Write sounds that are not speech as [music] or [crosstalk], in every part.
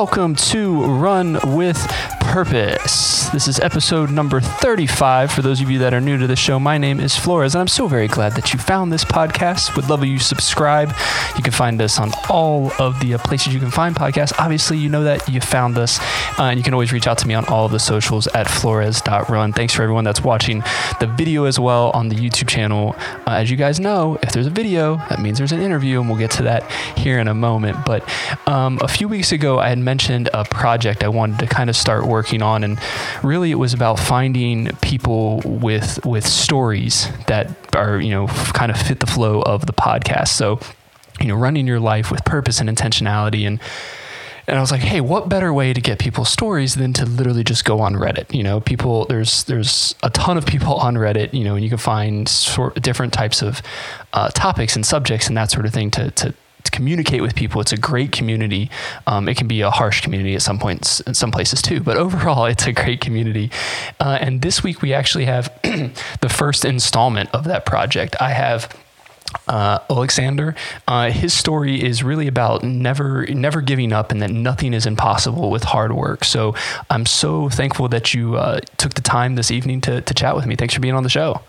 Welcome to Run with Purpose. This is episode number 35. For those of you that are new to the show, my name is Flores, and I'm so very glad that you found this podcast. Would love you subscribe. You can find us on all of the uh, places you can find podcasts. Obviously, you know that you found us, uh, and you can always reach out to me on all of the socials at flores.run. Thanks for everyone that's watching the video as well on the YouTube channel. Uh, as you guys know, if there's a video, that means there's an interview, and we'll get to that here in a moment. But um, a few weeks ago, I had mentioned a project I wanted to kind of start working on, and really it was about finding people with with stories that are you know kind of fit the flow of the podcast. So you know, running your life with purpose and intentionality and and I was like, hey, what better way to get people's stories than to literally just go on Reddit? You know, people there's there's a ton of people on Reddit, you know, and you can find sort of different types of uh, topics and subjects and that sort of thing to to to communicate with people. It's a great community. Um, it can be a harsh community at some points, in some places too, but [laughs] overall, it's a great community. Uh, and this week, we actually have [clears throat] the first installment of that project. I have. Uh, Alexander, uh, his story is really about never, never giving up, and that nothing is impossible with hard work. So I'm so thankful that you uh, took the time this evening to to chat with me. Thanks for being on the show.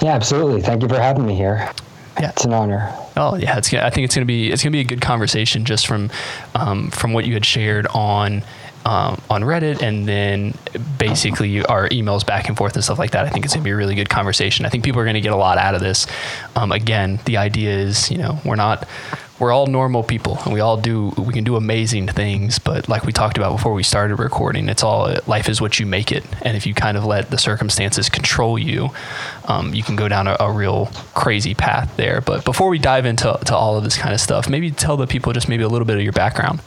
Yeah, absolutely. Thank you for having me here. Yeah, it's an honor. Oh yeah, it's. I think it's gonna be it's gonna be a good conversation just from um, from what you had shared on. Um, on Reddit and then basically our emails back and forth and stuff like that. I think it's going to be a really good conversation. I think people are going to get a lot out of this. Um, again, the idea is, you know, we're not we're all normal people and we all do we can do amazing things but like we talked about before we started recording it's all life is what you make it. And if you kind of let the circumstances control you um, you can go down a, a, real crazy path there. But before we dive into to all of this kind of stuff maybe tell the people just maybe a little bit of your background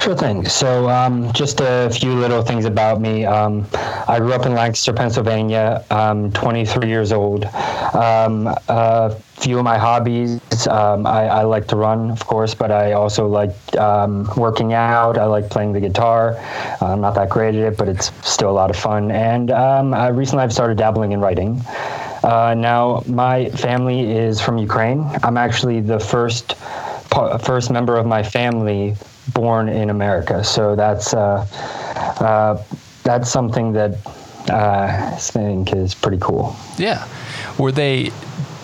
Sure thing. So, um, just a few little things about me. Um, I grew up in Lancaster, Pennsylvania. I'm 23 years old. Um, a few of my hobbies um, I, I, like to run, of course, but I also like um, working out. I like playing the guitar. I'm not that great at it, but it's still a lot of fun. And um, I recently I've started dabbling in writing. Uh, now, my family is from Ukraine. I'm actually the first first member of my family born in America. So that's uh, uh, that's something that uh, I think is pretty cool. Yeah. Were they?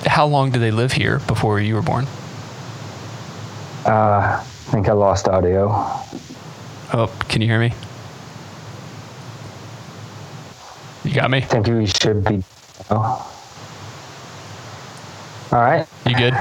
How long did they live here before you were born? Uh, I think I lost audio. Oh, can you hear me? You got me. I think we should be. Oh. All right. You good?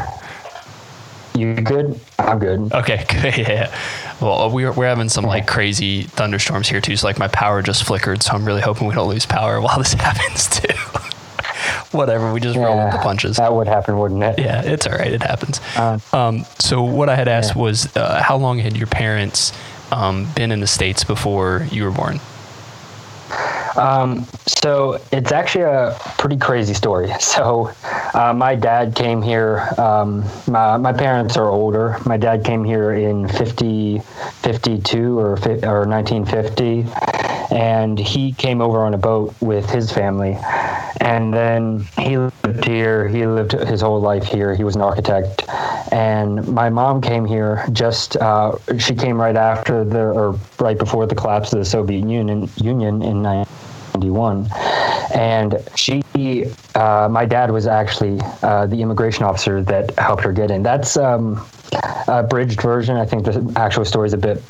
You good? I'm good. Okay, [laughs] good. Yeah. Well, we're, we're having some like crazy thunderstorms here too. So like my power just flickered. So I'm really hoping we don't lose power [laughs] while this happens too. [laughs] Whatever, we just yeah, roll with the punches. That would happen, wouldn't it? Yeah, it's all right. It happens. Uh, um, so what I had asked yeah. was, uh, how long had your parents um, been in the states before you were born? Um, so it's actually a pretty crazy story. [laughs] So uh, my dad came here. Um, my, my parents are older. My dad came here in 50, 52 or, or 1950, and he came over on a boat with his family. And then he lived here. He lived his whole life here. He was an architect. And my mom came here just, uh, she came right after the, or right before the collapse of the Soviet Union, Union in 1991. And she, uh, my dad was actually uh, the immigration officer that helped her get in. That's um, a bridged version. I think the actual story is a bit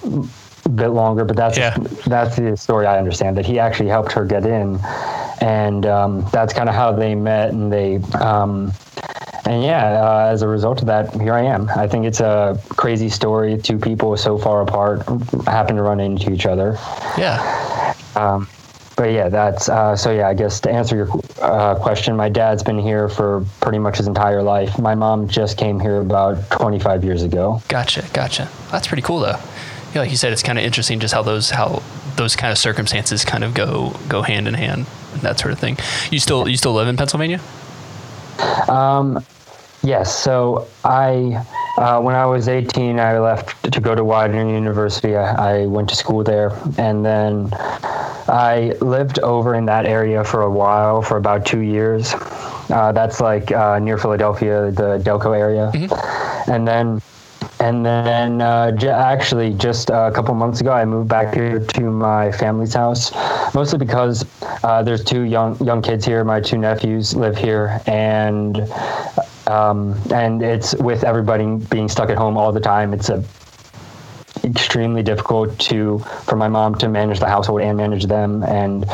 bit longer, but that's yeah. that's the story I understand. That he actually helped her get in, and um, that's kind of how they met. And they, um, and yeah, uh, as a result of that, here I am. I think it's a crazy story. Two people so far apart happen to run into each other. Yeah. Um, but yeah, that's uh, so. Yeah, I guess to answer your uh, question, my dad's been here for pretty much his entire life. My mom just came here about 25 years ago. Gotcha, gotcha. That's pretty cool, though. Yeah, like you said, it's kind of interesting just how those how those kind of circumstances kind of go go hand in hand, and that sort of thing. You still you still live in Pennsylvania? Um, yes. So I uh, when I was 18, I left to go to Widener University. I, I, went to school there, and then I lived over in that area for a while, for about two years. Uh, that's like uh, near Philadelphia, the Delco area. Mm-hmm. And then and then uh, j- actually just a couple months ago, I moved back here to my family's house, mostly because uh, there's two young young kids here. My two nephews live here, and um, and it's with everybody being stuck at home all the time. It's a extremely difficult to for my mom to manage the household and manage them. And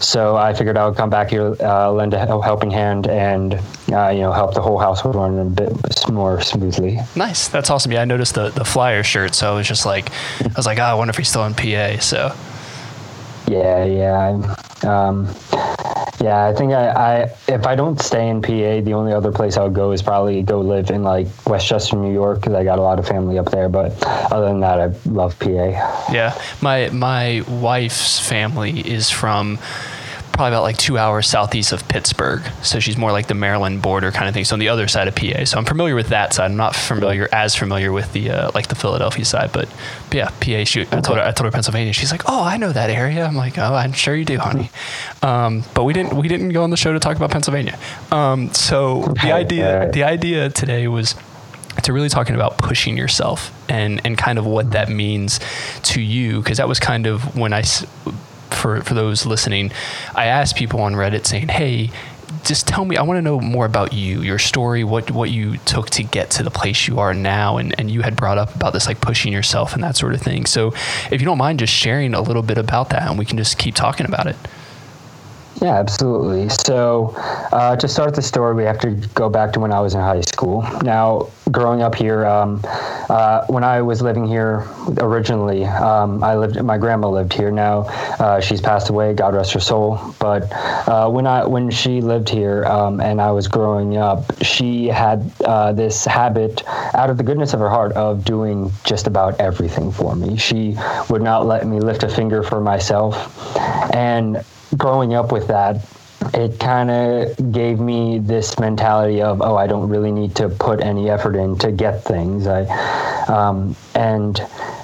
so i figured i would come back here uh, lend a helping hand and uh, you know help the whole household run a bit more smoothly. Nice. That's awesome. Yeah i noticed the, the flyer shirt. So i was just like i was like oh, i wonder if he's still in pa so yeah yeah. Um, yeah, I think I, I if I don't stay in PA, the only other place I would go is probably go live in like Westchester, New York, because I got a lot of family up there. But other than that, I love PA. Yeah, my my wife's family is from probably about like two hours southeast of Pittsburgh. So she's more like the Maryland border kind of thing. So on the other side of PA. So I'm familiar with that side. I'm not familiar as familiar with the uh, like the Philadelphia side, but, but yeah, PA. She, I told her I told her Pennsylvania. She's like, oh, I know that area. I'm like, oh, I'm sure you do, honey. Um, but we didn't we didn't go on the show to talk about Pennsylvania. Um, so the idea the idea today was to really talking about pushing yourself and and kind of what that means to you because that was kind of when I for for those listening, I asked people on Reddit saying, "Hey, just tell me. I want to know more about you, your story, what what you took to get to the place you are now." And and you had brought up about this like pushing yourself and that sort of thing. So, if you don't mind, just sharing a little bit about that, and we can just keep talking about it. Yeah, absolutely. So, uh, to start the story, we have to go back to when I was in high school. Now, growing up here, um, uh, when I was living here originally, um, I lived. My grandma lived here. Now, uh, she's passed away. God rest her soul. But uh, when I when she lived here um, and I was growing up, she had uh, this habit, out of the goodness of her heart, of doing just about everything for me. She would not let me lift a finger for myself, and growing up with that, it kind of gave me this mentality of, oh, I don't really need to put any effort in to get things. I, um, and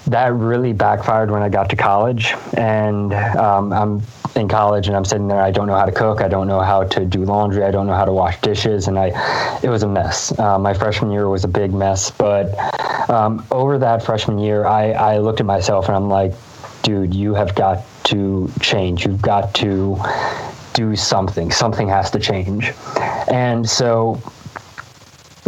that really backfired when I got to college. And um, I'm in college and I'm sitting there. I don't know how to cook. I don't know how to do laundry. I don't know how to wash dishes. And I, it was a mess. Uh, my freshman year was a big mess. But um, over that freshman year, I, I looked at myself and I'm like, dude, you have got to change. You've got to do something. Something has to change. And so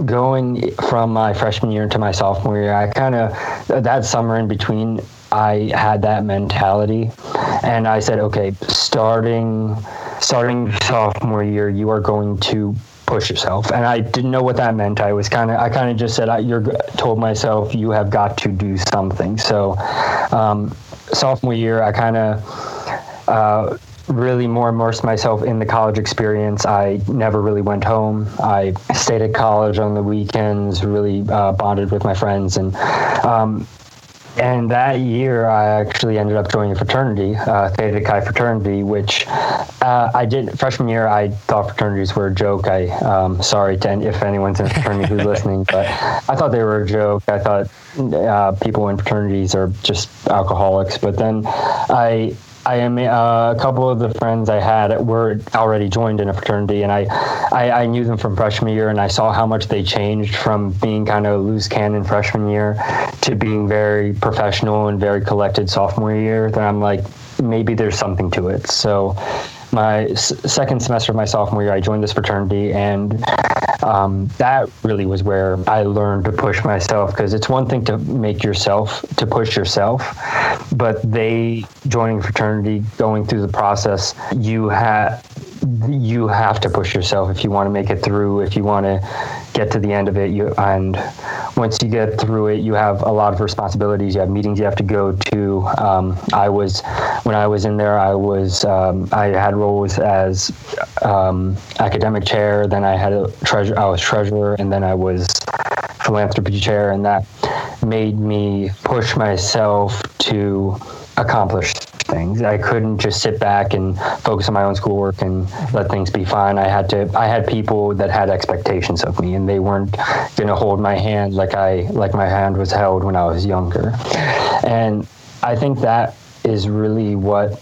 going from my freshman year into my sophomore year, I kind of, that summer in between, I had that mentality. And I said, okay, starting starting sophomore year, you are going to push yourself. And I didn't know what that meant. I was kind of, I kind of just said, I, you're told myself you have got to do something. So, um, sophomore year, I kind of uh, really more immersed myself in the college experience. I never really went home. I stayed at college on the weekends, really uh, bonded with my friends, and um, and that year, I actually ended up joining a fraternity, uh, Theta Chi fraternity, which uh, I did freshman year. I thought fraternities were a joke. I um, sorry to if anyone's in a fraternity who's [laughs] listening, but I thought they were a joke. I thought uh, people in fraternities are just alcoholics. But then I I am uh, a couple of the friends I had were already joined in a fraternity, and I, I, I knew them from freshman year, and I saw how much they changed from being kind of loose cannon freshman year to being very professional and very collected sophomore year. That I'm like, maybe there's something to it. So my s- second semester of my sophomore year, I joined this fraternity, and um, that really was where I learned to push myself because it's one thing to make yourself, to push yourself, but they joining fraternity, going through the process, you have you have to push yourself if you want to make it through if you want to get to the end of it you and once you get through it you have a lot of responsibilities you have meetings you have to go to. Um, i was when i was in there i was um, i had roles as um, academic chair then i had a treasure i was treasurer and then i was philanthropy chair and that made me push myself to accomplish things. I couldn't just sit back and focus on my own schoolwork and let things be fine. I had to. I had people that had expectations of me, and they weren't going to hold my hand like I like my hand was held when I was younger. And I think that is really what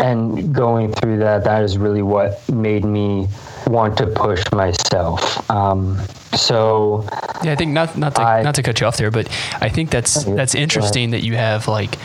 and going through that, that is really what made me want to push myself. Um, so yeah, I think not not to, I, not to cut you off there, but I think that's that's interesting that you have like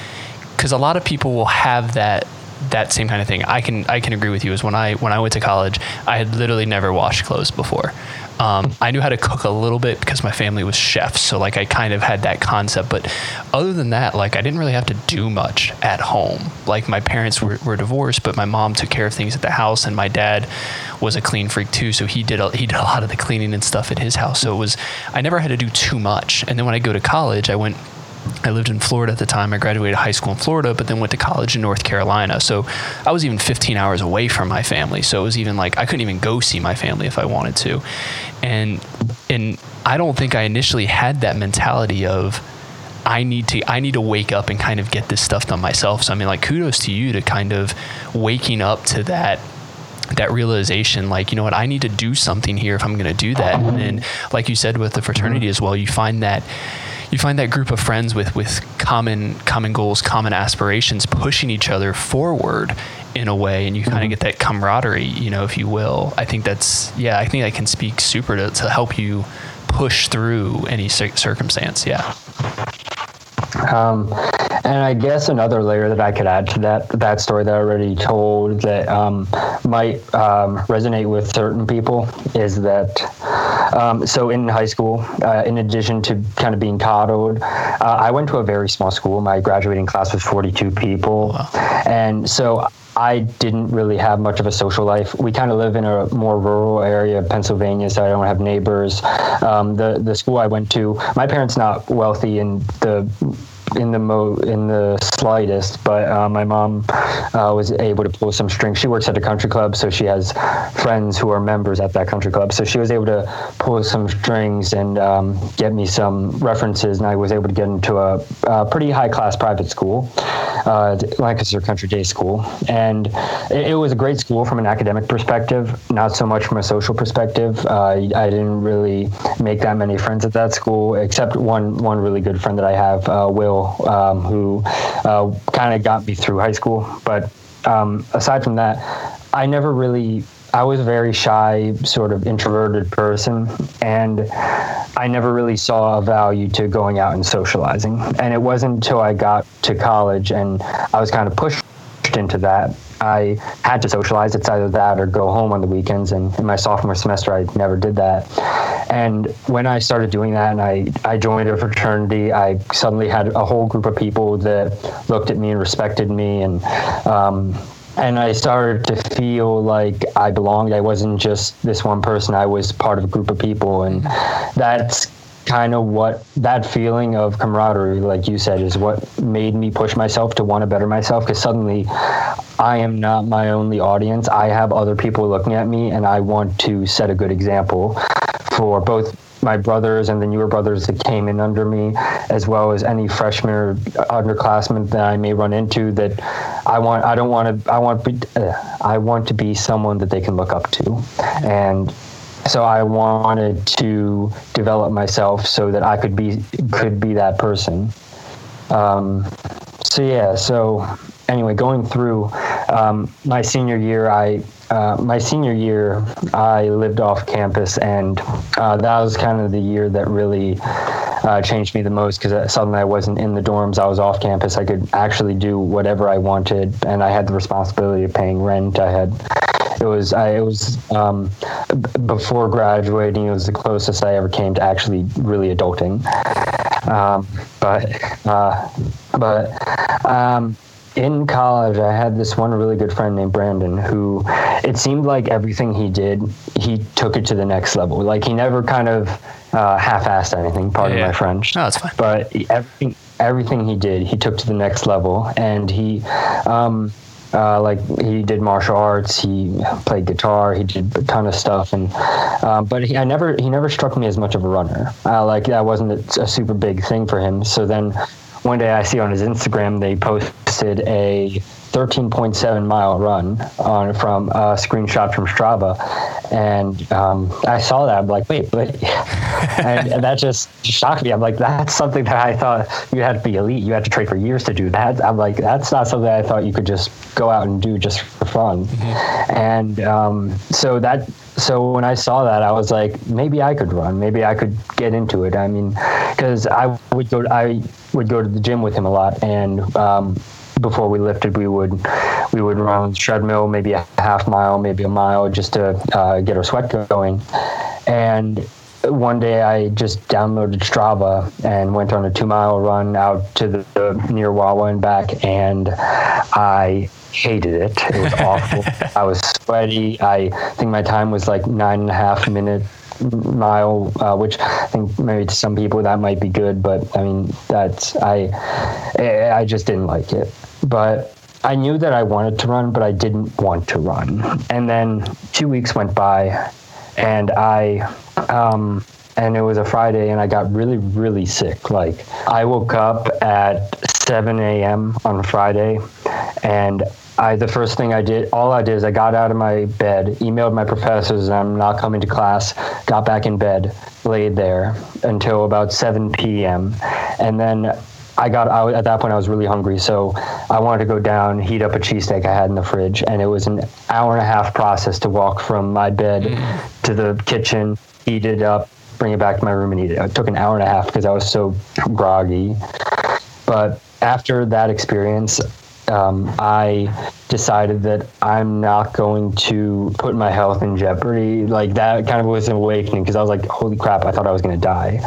because a lot of people will have that that same kind of thing. I can I can agree with you. Is when I when I went to college, I had literally never washed clothes before. Um, I knew how to cook a little bit because my family was chefs, so like I kind of had that concept. But other than that, like I didn't really have to do much at home. Like my parents were, were divorced, but my mom took care of things at the house, and my dad was a clean freak too, so he did a, he did a lot of the cleaning and stuff at his house. So it was I never had to do too much. And then when I go to college, I went I lived in Florida at the time. I graduated high school in Florida, but then went to college in North Carolina. So I was even 15 hours away from my family. So it was even like I couldn't even go see my family if I wanted to. And and I don't think I initially had that mentality of I need to I need to wake up and kind of get this stuff done myself. So I mean like kudos to you to kind of waking up to that that realization like you know what i need to do something here if i'm going to do that and then like you said with the fraternity as well you find that you find that group of friends with with common common goals, common aspirations, pushing each other forward in a way, and you kind of mm-hmm. get that camaraderie, you know, if you will. I think that's yeah. I think I can speak super to, to help you push through any circumstance. Yeah. Um, and I guess another layer that I could add to that that story that I already told that um, might um, resonate with certain people is that um, so in high school, uh, in addition to kind of being coddled, uh, I went to a very small school. My graduating class was 42 people, wow. and so I didn't really have much of a social life. We kind of live in a more rural area of Pennsylvania, so I don't have neighbors. Um, the the school I went to, my parents not wealthy, and the in the mo in the slightest, but uh, my mom uh, was able to pull some strings. She works at a country club, so she has friends who are members at that country club. So she was able to pull some strings and um, get me some references, and I was able to get into a, a pretty high class private school, uh, Lancaster Country Day School, and it, it, was a great school from an academic perspective, not so much from a social perspective. Uh, I didn't really make that many friends at that school, except one one really good friend that I have, uh, Um, who uh, kind of got me through high school. But um, aside from that, I never really. I was a very shy, sort of introverted person, and I never really saw a value to going out and socializing. And it wasn't until I got to college and I was kind of pushed into that I had to socialize. It's either that or go home on the weekends. And in my sophomore semester, I never did that. And when I started doing that and I, I joined a fraternity, I suddenly had a whole group of people that looked at me and respected me. And, um, and I started to feel like I belonged. I wasn't just this one person. I was part of a group of people, and that's kind of what that feeling of camaraderie, like you said, is what made me push myself to want to better myself. Because suddenly, I am not my only audience. I have other people looking at me, and I want to set a good example for both my brothers and the newer brothers that came in under me, as well as any freshman or underclassmen that I may run into. That I want, I don't want to, I want, uh, I want to be someone that they can look up to, and so I wanted to develop myself so that I could be could be that person. Um, so yeah, so anyway, going through um, my senior year, I uh, my senior year I lived off campus, and uh, that was kind of the year that really uh, changed me the most because suddenly I wasn't in the dorms. I was off campus. I could actually do whatever I wanted, and I had the responsibility of paying rent. I had it was I, it was um, b- before graduating. It was the closest I ever came to actually really adulting. Um, but uh, but um, in college, I had this one really good friend named Brandon who it seemed like everything he did, he took it to the next level. Like he never kind of uh, half-assed anything. Pardon yeah, my French. No, that's fine. But everything everything he did, he took to the next level, and he. Um, uh, like he did martial arts, he played guitar, he did a ton of stuff, and um, but he, I never he never struck me as much of a runner. Uh, like that wasn't a super big thing for him. So then one day I see on his Instagram they posted a 13.7 mile run on from a screenshot from Strava, and um, I saw that. I'm like, wait, wait, and, [laughs] and, that just shocked me. I'm like, that's something that I thought you had to be elite. You had to train for years to do that. I'm like, that's not something I thought you could just go out and do just for fun. Mm-hmm. And um, so that so when I saw that, I was like, maybe I could run. Maybe I could get into it. I mean, because I would go, I would go to the gym with him a lot, and um, before we lifted, we would we would run the treadmill, maybe a half mile, maybe a mile, just to uh, get our sweat going. And one day I just downloaded Strava and went on a two mile run out to the, the near Wawa and back, and I hated it. It was [laughs] awful. I was sweaty. I think my time was like nine and a half minute mile, uh, which I think maybe to some people that might be good, but I mean that's I I just didn't like it. But I knew that I wanted to run, but I didn't want to run. And then two weeks went by, and I um, and it was a Friday, and I got really, really sick. Like I woke up at 7 a.m. on Friday, and I the first thing I did, all I did is I got out of my bed, emailed my professors, and I'm not coming to class. Got back in bed, laid there until about 7 p.m., and then I got out at that point. I was really hungry, so I wanted to go down, heat up a cheesesteak I had in the fridge, and it was an hour and a half process to walk from my bed mm. to the kitchen, heat it up, bring it back to my room, and eat it. It took an hour and a half because I was so groggy. But after that experience, um, I decided that I'm not going to put my health in jeopardy. Like that kind of was an awakening because I was like, holy crap, I thought I was going to die.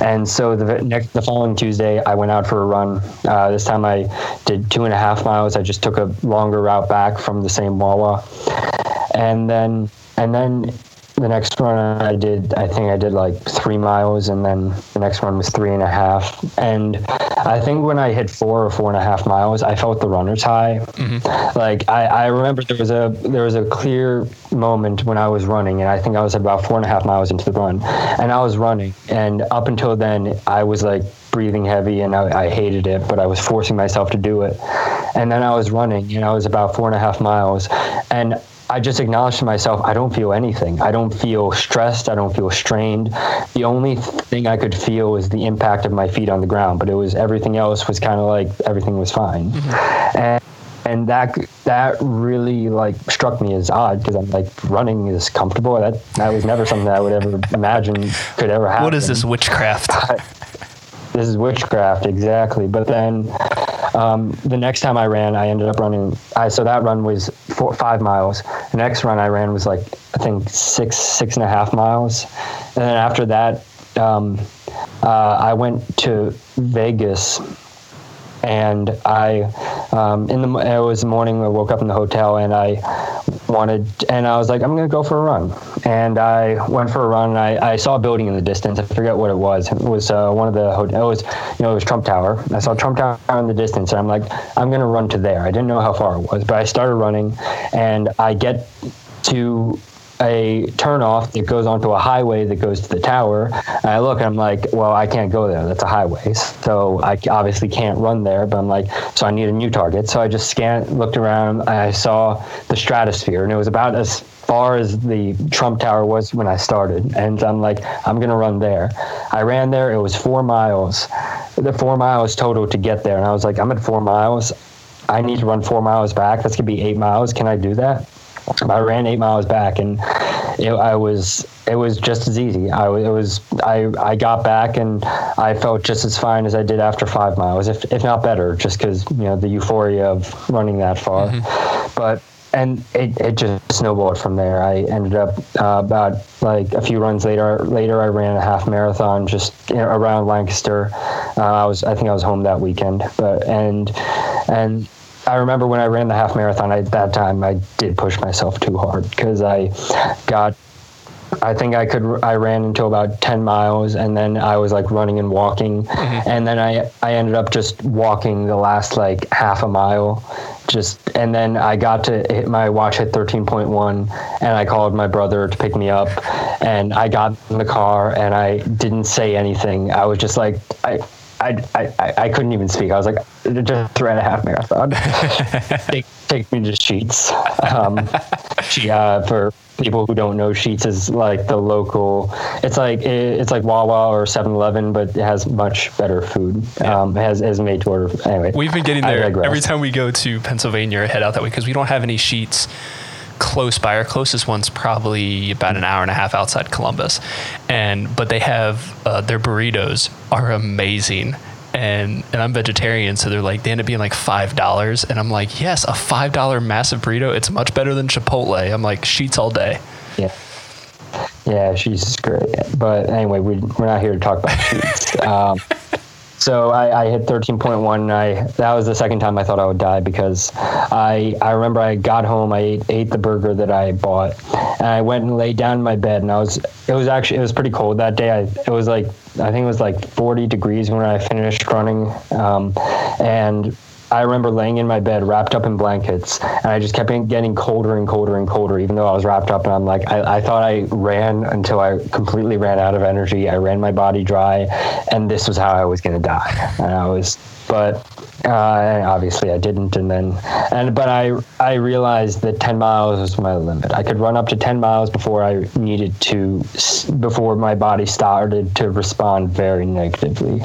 And so the next, the following Tuesday, I went out for a run. Uh, this time I did two and a half miles. I just took a longer route back from the same Wawa, and then and then the next run I did, I think I did like three miles, and then the next one was three and a half. And I think when I hit four or four and a half miles, I felt the runner's high. Mm-hmm. Like I, I remember there was a there was a clear moment when I was running, and I think I was about four and a half miles into the run, and I was running, and up until then I was like breathing heavy and I, I, hated it, but I was forcing myself to do it. And then I was running and I was about four and a half miles. And I just acknowledged to myself, I don't feel anything. I don't feel stressed. I don't feel strained. The only thing I could feel was the impact of my feet on the ground, but it was everything else was kind of like everything was fine. Mm-hmm. And and that that really like struck me as odd because I'm like running is comfortable. That that was never something that I would ever imagine could ever happen. What is this witchcraft? [laughs] this is witchcraft exactly. But then um, the next time I ran, I ended up running. I, so that run was four, five miles. The next run I ran was like I think six six and a half miles, and then after that, um, uh, I went to Vegas and I um, in the it was the morning I woke up in the hotel and I wanted and I was like I'm gonna go for a run. And I went for a run and I, I saw a building in the distance. I forget what it was. It was uh, one of the hotels. it was you know it was Trump Tower. I saw Trump Tower in the distance and I'm like I'm gonna run to there. I didn't know how far it was but I started running and I get to a turnoff that goes onto a highway that goes to the tower. And I look, and I'm like, well, I can't go there. That's a highway, so I obviously can't run there. But I'm like, so I need a new target. So I just scanned, looked around, and I saw the stratosphere, and it was about as far as the Trump Tower was when I started. And I'm like, I'm gonna run there. I ran there. It was four miles, the four miles total to get there, and I was like, I'm at four miles. I need to run four miles back. That's gonna be eight miles. Can I do that? I ran eight miles back, and it, I was it was just as easy. I it was I I got back and I felt just as fine as I did after five miles, if if not better, just because you know the euphoria of running that far. Mm-hmm. But and it, it just snowballed from there. I ended up uh, about like a few runs later. Later, I ran a half marathon just around Lancaster. Uh, I was I think I was home that weekend, but and and I remember when I ran the half marathon at that time, I did push myself too hard because I got. I think I could. I ran until about ten miles, and then I was like running and walking, mm-hmm. and then I I ended up just walking the last like half a mile, just and then I got to hit my watch hit thirteen point one, and I called my brother to pick me up, and I got in the car and I didn't say anything. I was just like I I, I, I couldn't even speak. I was like, just ran a half marathon. [laughs] take, take me to Sheetz. Um, [laughs] she, uh, for people who don't know, Sheetz is like the local. It's like it's like Wawa or 7-Eleven, but it has much better food. Yeah. Um, it has is made to order. Anyway, we've been getting there every time we go to Pennsylvania or head out that way because we don't have any Sheetz close by. Our closest one's probably about an hour and a half outside Columbus, and but they have uh, their burritos are amazing. And, and I'm vegetarian, so they're like they end up being like five dollars, and I'm like, yes, a five dollar massive burrito. It's much better than Chipotle. I'm like Sheetz all day. Yeah, yeah, she's great. But anyway, we, we're not here to talk about Sheetz. [laughs] Um, so I, I hit 13.1 and I that was the second time I thought I would die because I I remember I got home I ate, ate the burger that I bought and I went and laid down in my bed and I was it was actually it was pretty cold that day. I it was like I think it was like 40 degrees when I finished running um, and I remember laying in my bed wrapped up in blankets, and I just kept getting colder and colder and colder, even though I was wrapped up. And I'm like, I, I thought I ran until I completely ran out of energy. I ran my body dry, and this was how I was going to die. And I was, but uh, obviously I didn't. And then, and but I I realized that 10 miles was my limit. I could run up to 10 miles before I needed to, before my body started to respond very negatively.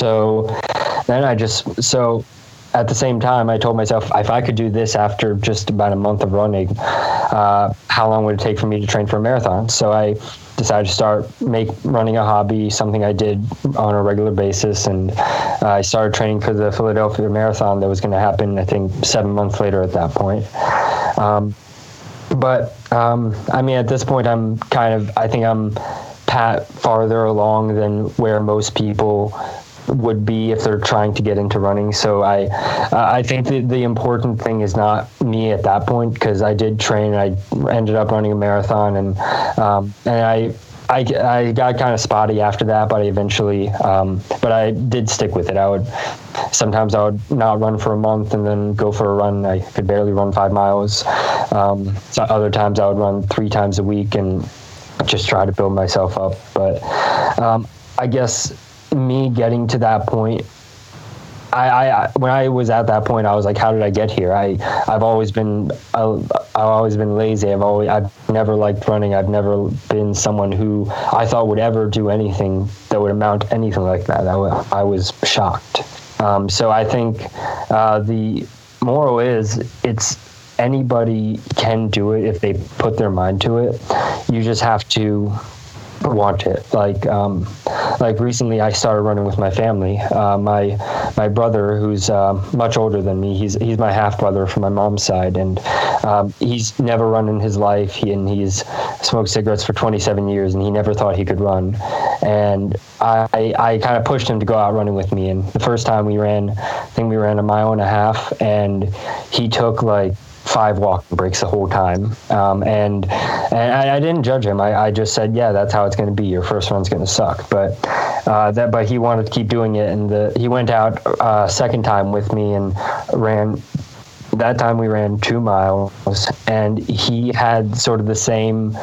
So then I just so at the same time, I told myself if I could do this after just about a month of running, uh, how long would it take for me to train for a marathon? So I decided to start make running a hobby, something I did on a regular basis, and uh, I started training for the Philadelphia Marathon that was going to happen. I think seven months later at that point. Um, but um, I mean, at this point, I'm kind of I think I'm pat farther along than where most people would be if they're trying to get into running. So I, uh, I think the, the important thing is not me at that point because I did train. I ended up running a marathon and um, and I. I, I got kind of spotty after that, but I eventually, um, but I did stick with it. I would sometimes I would not run for a month and then go for a run. I could barely run five miles. Um, so other times I would run three times a week and just try to build myself up. But um, I guess me getting to that point I, I, when I was at that point, I was like, "How did I get here?" I, I've always been, I, have always been lazy. I've always, I've never liked running. I've never been someone who I thought would ever do anything that would amount to anything like that. I, I was shocked. Um, so I think uh, the moral is, it's anybody can do it if they put their mind to it. You just have to want it. Like um, like recently, I started running with my family. Uh, my my brother, who's uh, much older than me, he's he's my half brother from my mom's side, and um, he's never run in his life. He and he's smoked cigarettes for 27 years, and he never thought he could run. And I I kind of pushed him to go out running with me. And the first time we ran, I think we ran a mile and a half, and he took like five walking breaks the whole time. Um, and and I, I, didn't judge him. I, I, just said, yeah, that's how it's going to be. Your first run's going to suck. But uh, that, but he wanted to keep doing it, and the, he went out uh, second time with me and ran. That time we ran two miles, and he had sort of the same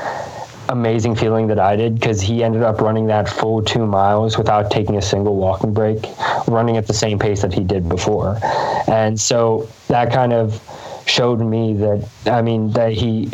amazing feeling that I did because he ended up running that full two miles without taking a single walking break, running at the same pace that he did before. And so that kind of showed me that I mean that he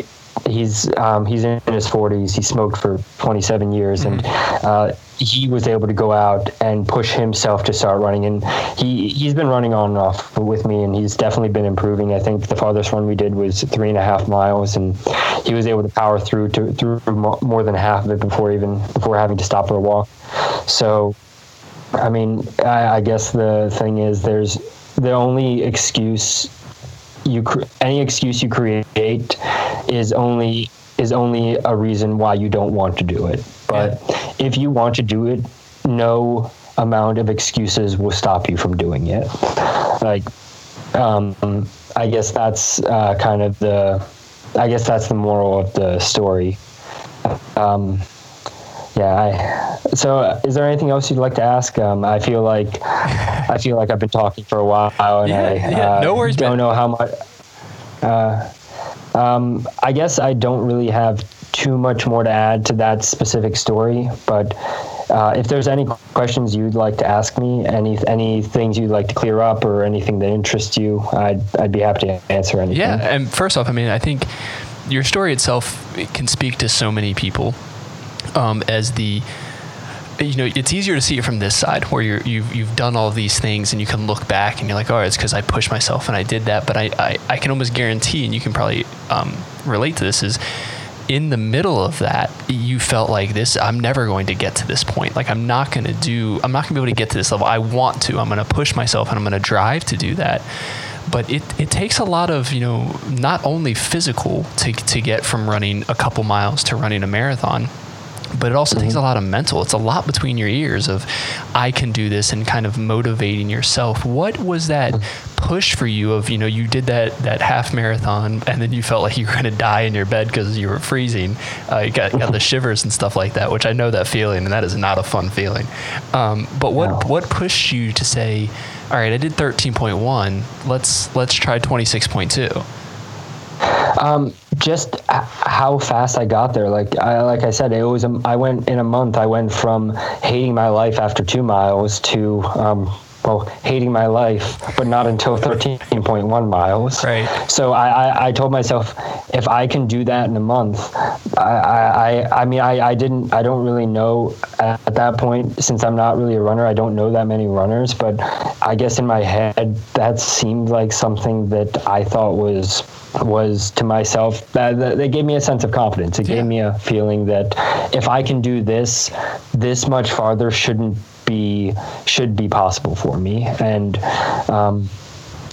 he's um, he's in his 40s. He smoked for 27 years, mm-hmm. and uh, he was able to go out and push himself to start running. And he he's been running on and off with me, and he's definitely been improving. I think the farthest run we did was three and a half miles, and he was able to power through to through more than half of it before even before having to stop for a walk. So, I mean, I, I guess the thing is, there's the only excuse you any excuse you create is only is only a reason why you don't want to do it. But yeah. if you want to do it, no amount of excuses will stop you from doing it. Like, um, I guess that's uh, kind of the, I guess that's the moral of the story. Um, yeah. I, so, uh, is there anything else you'd like to ask? Um, I feel like I feel like I've been talking for a while, and yeah, I yeah, no uh, worries, don't man. know how much. Uh, um, I guess I don't really have too much more to add to that specific story, but uh, if there's any questions you'd like to ask me, any any things you'd like to clear up, or anything that interests you, I'd I'd be happy to answer anything. Yeah, and first off, I mean, I think your story itself it can speak to so many people um, as the you know it's easier to see it from this side where you're you've, you've done all these things and you can look back and you're like oh it's because i pushed myself and i did that. But i, I, I can almost guarantee and you can probably um, relate to this is in the middle of that you felt like this i'm never going to get to this point. Like i'm not going to do i'm not going to be able to get to this level. I want to. I'm going to push myself and i'm going to drive to do that. But it, it takes a lot of you know not only physical to, to get from running a couple miles to running a marathon but it also takes a lot of mental it's a lot between your ears of i can do this and kind of motivating yourself what was that push for you of you know you did that that half marathon and then you felt like you were going to die in your bed because you were freezing uh, you got, got the [laughs] shivers and stuff like that which i know that feeling and that is not a fun feeling um, but what what pushed you to say all right, I did 13.1. Let's let's try 26.2. Um, just how fast I got there. Like I, like I said, it was. A, I went in a month. I went from hating my life after two miles to um, well, hating my life, but not until 13.1 miles. Right. So I, I, I, told myself, if I can do that in a month, I, I, I mean, I, I didn't, I don't really know at that point, since I'm not really a runner, I don't know that many runners, but I guess in my head, that seemed like something that I thought was was to myself that, that, that gave me a sense of confidence. It yeah. gave me a feeling that if I can do this, this much farther shouldn't be should be possible for me and um,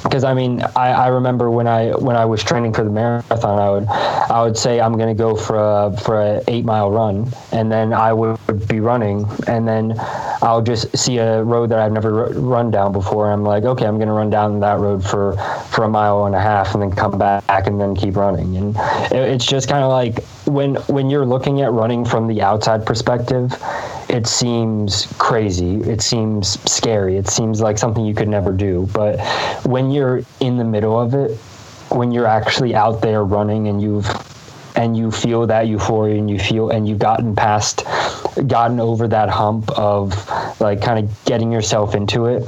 because I mean, I, I remember when I when I was training for the marathon, I would I would say I'm going to go for a for a eight mile run, and then I would be running, and then I'll just see a road that I've never run down before. I'm like, okay, I'm going to run down that road for for a mile and a half, and then come back and then keep running. And it, it's just kind of like when when you're looking at running from the outside perspective, it seems crazy. It seems scary. It seems like something you could never do. But when you're in the middle of it, when you're actually out there running and you've and you feel that euphoria and you feel and you've gotten past gotten over that hump of like kind of getting yourself into it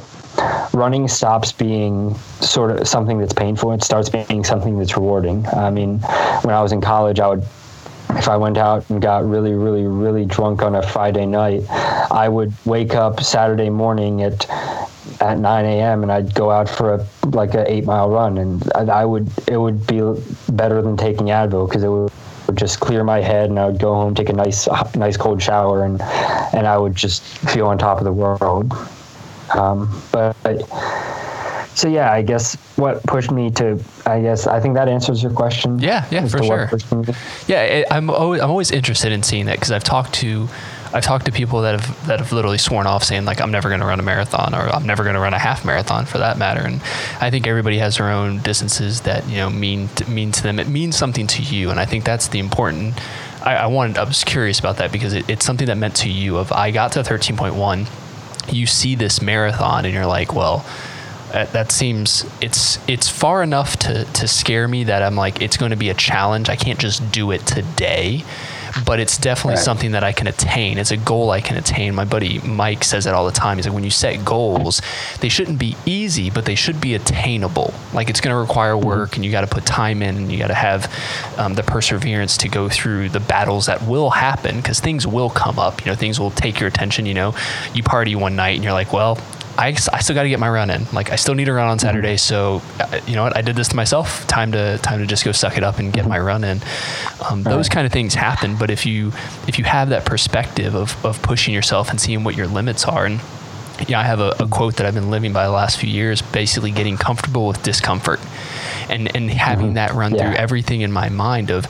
running stops being sort of something that's painful it starts being something that's rewarding i mean when i was in college i would if I went out and got really, really, really drunk on a Friday night, I would wake up Saturday morning at at 9 a.m. and I'd go out for a like an eight mile run, and I would it would be better than taking Advil because it would just clear my head, and I would go home, take a nice nice cold shower, and and I would just feel on top of the world. Um, but so yeah, I guess what pushed me to, I guess I think that answers your question. Yeah, yeah, for sure. Yeah, it, I'm always I'm always interested in seeing that because I've talked to. I've talked to people that have that have literally sworn off, saying like I'm never going to run a marathon or I'm never going to run a half marathon for that matter. And I think everybody has their own distances that you know mean to, mean to them. It means something to you, and I think that's the important. I, I wanted. I was curious about that because it, it's something that meant to you. Of I got to 13.1, you see this marathon, and you're like, well that, that seems it's it's far enough to to scare me that I'm like it's going to be a challenge. I can't just do it today but it's definitely right. something that I can attain. It's a goal I can attain. My buddy Mike says it all the time. He's like, when you set goals, they shouldn't be easy, but they should be attainable. Like it's going to require mm-hmm. work, and you got to put time in, and you got to have um, the perseverance to go through the battles that will happen because things will come up. You know, things will take your attention. You know, you party one night, and you're like, well, I, I still got to get my run in. Like I still need to run on mm-hmm. Saturday. So uh, you know what? I did this to myself. Time to time to just go suck it up and get my run in. Um, those kind of things happen. But if you if you have that perspective of of pushing yourself and seeing what your limits are and yeah, I have a, a, quote that I've been living by the last few years, basically getting comfortable with discomfort and, and having mm-hmm. that run yeah. through everything in my mind of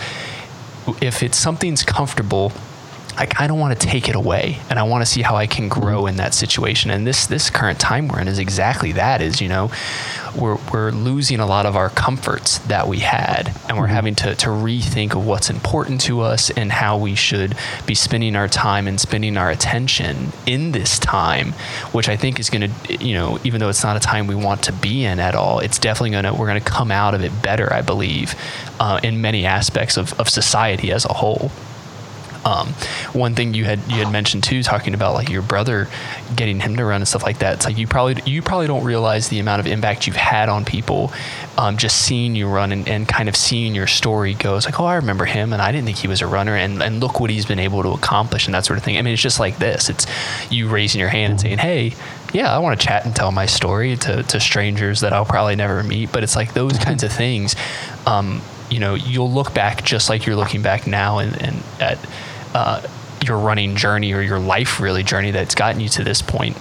if it's something's comfortable, I kind of want to take it away and I want to see how I can grow in that situation. And this this current time we're in is exactly that is, you know, we're we're losing a lot of our comforts that we had and we're mm-hmm. having to, to rethink of what's important to us and how we should be spending our time and spending our attention in this time, which I think is gonna you know, even though it's not a time we want to be in at all, it's definitely gonna we're gonna come out of it better, I believe, uh, in many aspects of, of society as a whole. Um, one thing you had you had mentioned too, talking about like your brother getting him to run and stuff like that. It's like you probably you probably don't realize the amount of impact you've had on people, um, just seeing you run and, and kind of seeing your story go. It's like, oh, I remember him, and I didn't think he was a runner, and and look what he's been able to accomplish and that sort of thing. I mean, it's just like this. It's you raising your hand and saying, hey, yeah, I want to chat and tell my story to, to strangers that I'll probably never meet. But it's like those kinds of things. Um, you know, you'll look back just like you're looking back now and, and at uh, your running journey or your life really journey that's gotten you to this point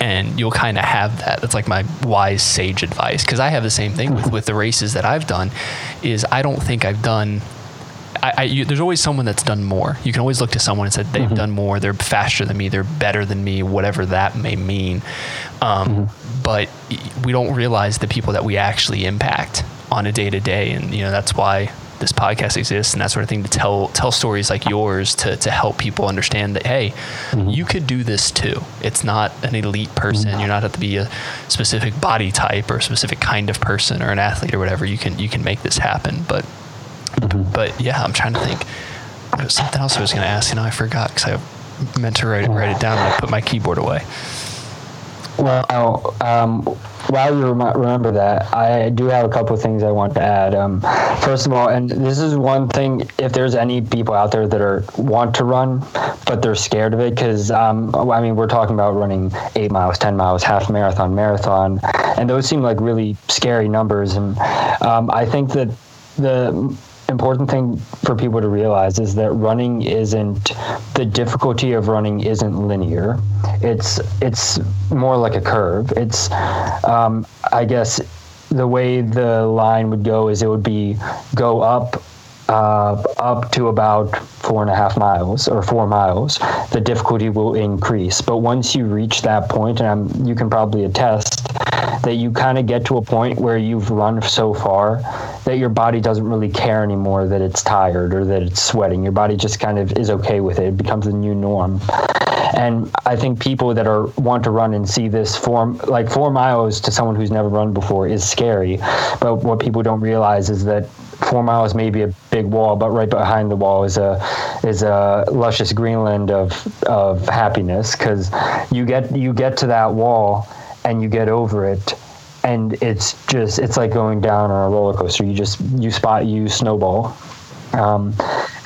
and you'll kind of have that that's like my wise sage advice because i have the same thing with, with the races that i've done is i don't think i've done I, I you, there's always someone that's done more. You can always look to someone and say they've mm-hmm. done more. They're faster than me. They're better than me. Whatever that may mean. Um, mm-hmm. But we don't realize the people that we actually impact on a day to day, and you know that's why this podcast exists and that sort of thing to tell tell stories like yours to to help people understand that hey, mm-hmm. you could do this too. It's not an elite person. Mm-hmm. You're not have to be a specific body type or a specific kind of person or an athlete or whatever. You can you can make this happen. But mm-hmm. but yeah, I'm trying to think. There was something else I was going to ask. You know, I forgot because I meant to write, write it down and I put my keyboard away. Well, um, while you remember that, I do have a couple of things I want to add. Um, first of all, and this is one thing, if there's any people out there that are want to run, but they're scared of it, because um, I mean, we're talking about running eight miles, ten miles, half marathon, marathon, and those seem like really scary numbers. And um, I think that the important thing for people to realize is that running isn't the difficulty of running isn't linear. It's it's more like a curve. It's um, I guess the way the line would go is it would be go up uh, up to about four and a half miles or four miles, the difficulty will increase. But once you reach that point, and I'm, you can probably attest that you kind of get to a point where you've run so far that your body doesn't really care anymore that it's tired or that it's sweating. Your body just kind of is okay with it. It becomes a new norm. And I think people that are want to run and see this form like four miles to someone who's never run before is scary. But what people don't realize is that four miles may be a big wall, but right behind the wall is a is a luscious Greenland of of happiness because you get you get to that wall and you get over it and it's just it's like going down on a roller coaster you just you spot you snowball um,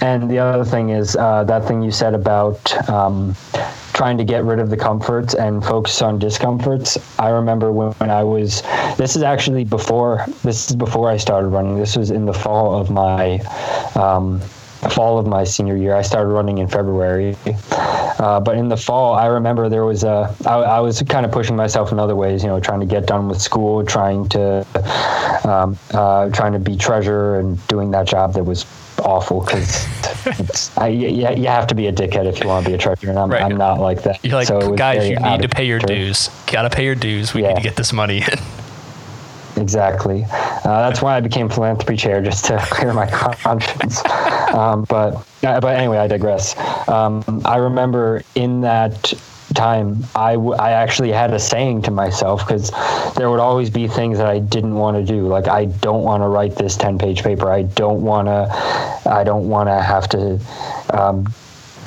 and the other thing is uh, that thing you said about um, trying to get rid of the comforts and focus on discomforts. I remember when, when, I was, this is actually before, this is before I started running. This was in the fall of my, um, fall of my senior year. I started running in February. Uh, but in the fall, I remember there was a, I, I was kind of pushing myself in other ways, you know, trying to get done with school, trying to, um, uh, trying to be treasurer and doing that job that was awful because I, you, you have to be a dickhead if you want to be a treasurer, and I'm, right. I'm not like that. You're like, so guys, you need to pay your dues. Got to pay your dues. We yeah. need to get this money in. Exactly. Uh, that's why I became philanthropy chair, just to [laughs] clear my conscience. Um, but uh, but anyway, I digress. Um, I remember in that time, I, w- I actually had a saying to myself because there would always be things that I didn't want to do. Like I don't want to write this ten page paper. I don't want to. I don't want to have to. Um,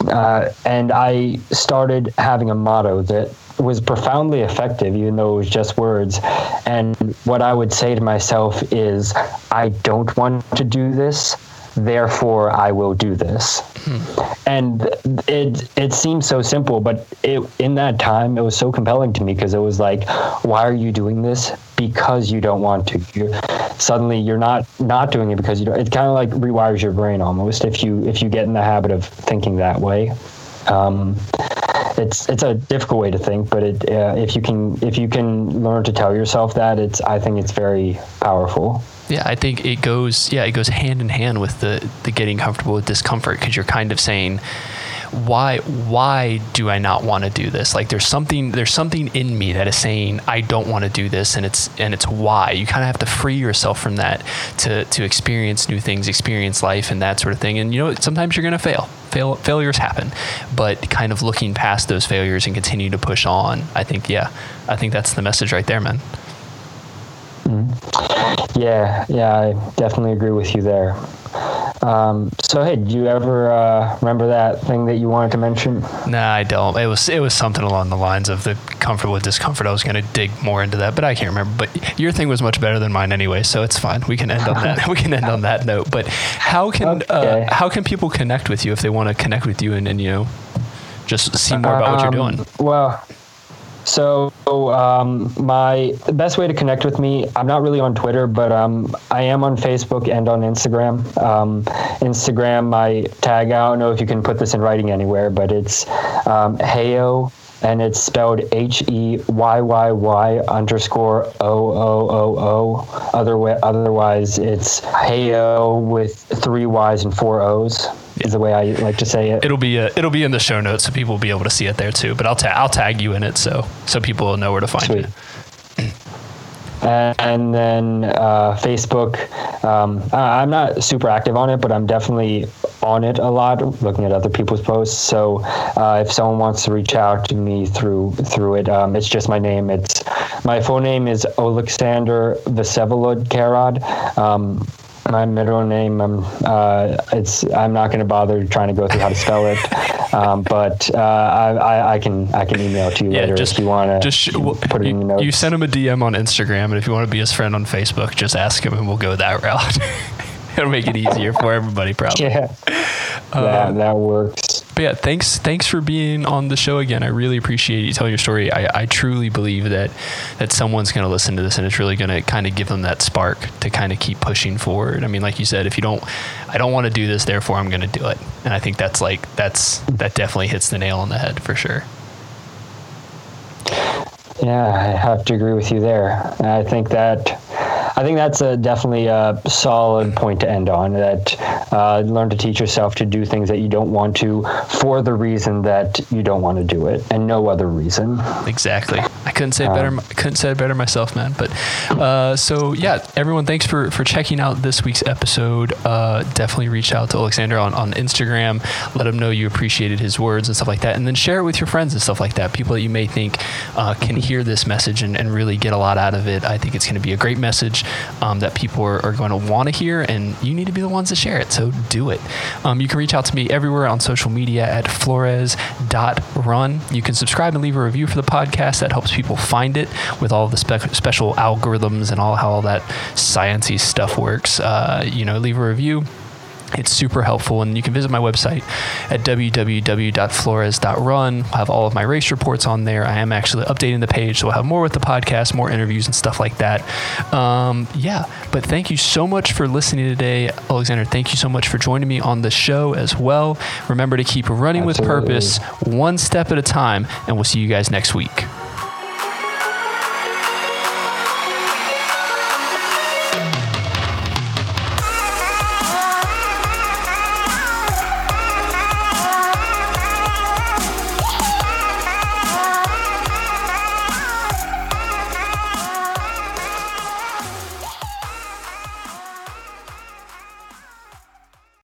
uh, and I started having a motto that was profoundly effective, even though it was just words. And what I would say to myself is, I don't want to do this therefore I will do this. Hmm. And it it seems so simple, but it in that time it was so compelling to me because it was like, why are you doing this? Because you don't want to. You're, suddenly you're not not doing it because you don't. It kind of like rewires your brain almost if you if you get in the habit of thinking that way. Um, it's it's a difficult way to think, but it uh, if you can if you can learn to tell yourself that, it's I think it's very powerful. Yeah, I think it goes. Yeah, it goes hand in hand with the the getting comfortable with discomfort because you're kind of saying, why why do I not want to do this? Like there's something there's something in me that is saying I don't want to do this, and it's and it's why. You kind of have to free yourself from that to to experience new things, experience life, and that sort of thing. And you know, sometimes you're gonna fail. Fail, failures happen, but kind of looking past those failures and continue to push on. I think, yeah, I think that's the message right there, man. Mm-hmm. Yeah, yeah, I definitely agree with you there. Um, so hey, do you ever uh, remember that thing that you wanted to mention? Nah, I don't. It was it was something along the lines of the comfort with discomfort. I was going to dig more into that, but I can't remember. But your thing was much better than mine anyway, so it's fine. We can end on that. [laughs] we can end on that note. But how can Okay. uh, how can people connect with you if they want to connect with you and, and you know just see more about what you're Um, doing? Well, so um, my best way to connect with me, I'm not really on Twitter, but um, I am on Facebook and on Instagram. Um, Instagram, my tag, I don't know if you can put this in writing anywhere, but it's um, Heyo, and it's spelled H E Y Y Y underscore O O O O. Otherwise, otherwise it's Heyo with three Y's and four O's. Is the way I like to say it. It'll be uh, it'll be in the show notes, so people will be able to see it there too. But I'll ta- I'll tag you in it so so people will know where to find Sweet. you. [clears throat] and then uh, Facebook. Um, I'm not super active on it, but I'm definitely on it a lot, looking at other people's posts. So uh, if someone wants to reach out to me through through it, um, it's just my name. It's my full name is Alexander Vsevolod Karad. Um, my middle name, um, uh, it's I'm not going to bother trying to go through how to spell it, [laughs] um, but uh, I, I, I can I can email to you Yeah, later just if you want to just sh- well, put it in your you, notes. you send him a DM on Instagram, and if you want to be his friend on Facebook, just ask him, and we'll go that route. [laughs] It'll make it easier for everybody, probably. Yeah, Um, that that works. But yeah, thanks thanks for being on the show again. I really appreciate you telling your story. I, I truly believe that that someone's going to listen to this and it's really going to kind of give them that spark to kind of keep pushing forward. I mean, like you said, if you don't, I don't want to do this, therefore I'm going to do it. And I think that's like that's that definitely hits the nail on the head for sure. Yeah, I have to agree with you there. I think that I think that's a definitely a solid point to end on. That uh, learn to teach yourself to do things that you don't want to for the reason that you don't want to do it, and no other reason. Exactly. I couldn't say it better. I couldn't say it better myself, man. But uh, so yeah, everyone, thanks for for checking out this week's episode. Uh, definitely reach out to Alexander on on Instagram. Let him know you appreciated his words and stuff like that, and then share it with your friends and stuff like that. People that you may think uh, can hear this message and, and really get a lot out of it. I think it's going to be a great message um, that people are, are going to want to hear, and you need to be the ones to share it. So do it. Um, you can reach out to me everywhere on social media at flores.run. You can subscribe and leave a review for the podcast. That helps people find it with all the spe- special algorithms and all how all that sciencey stuff works. Uh, you know, leave a review. It's super helpful, and you can visit my website at www.flores.run. I'll have all of my race reports on there. I am actually updating the page, so we'll have more with the podcast, more interviews, and stuff like that. Um, yeah, but thank you so much for listening today, Alexander. Thank you so much for joining me on the show as well. Remember to keep running with purpose, one step at a time, and we'll see you guys next week.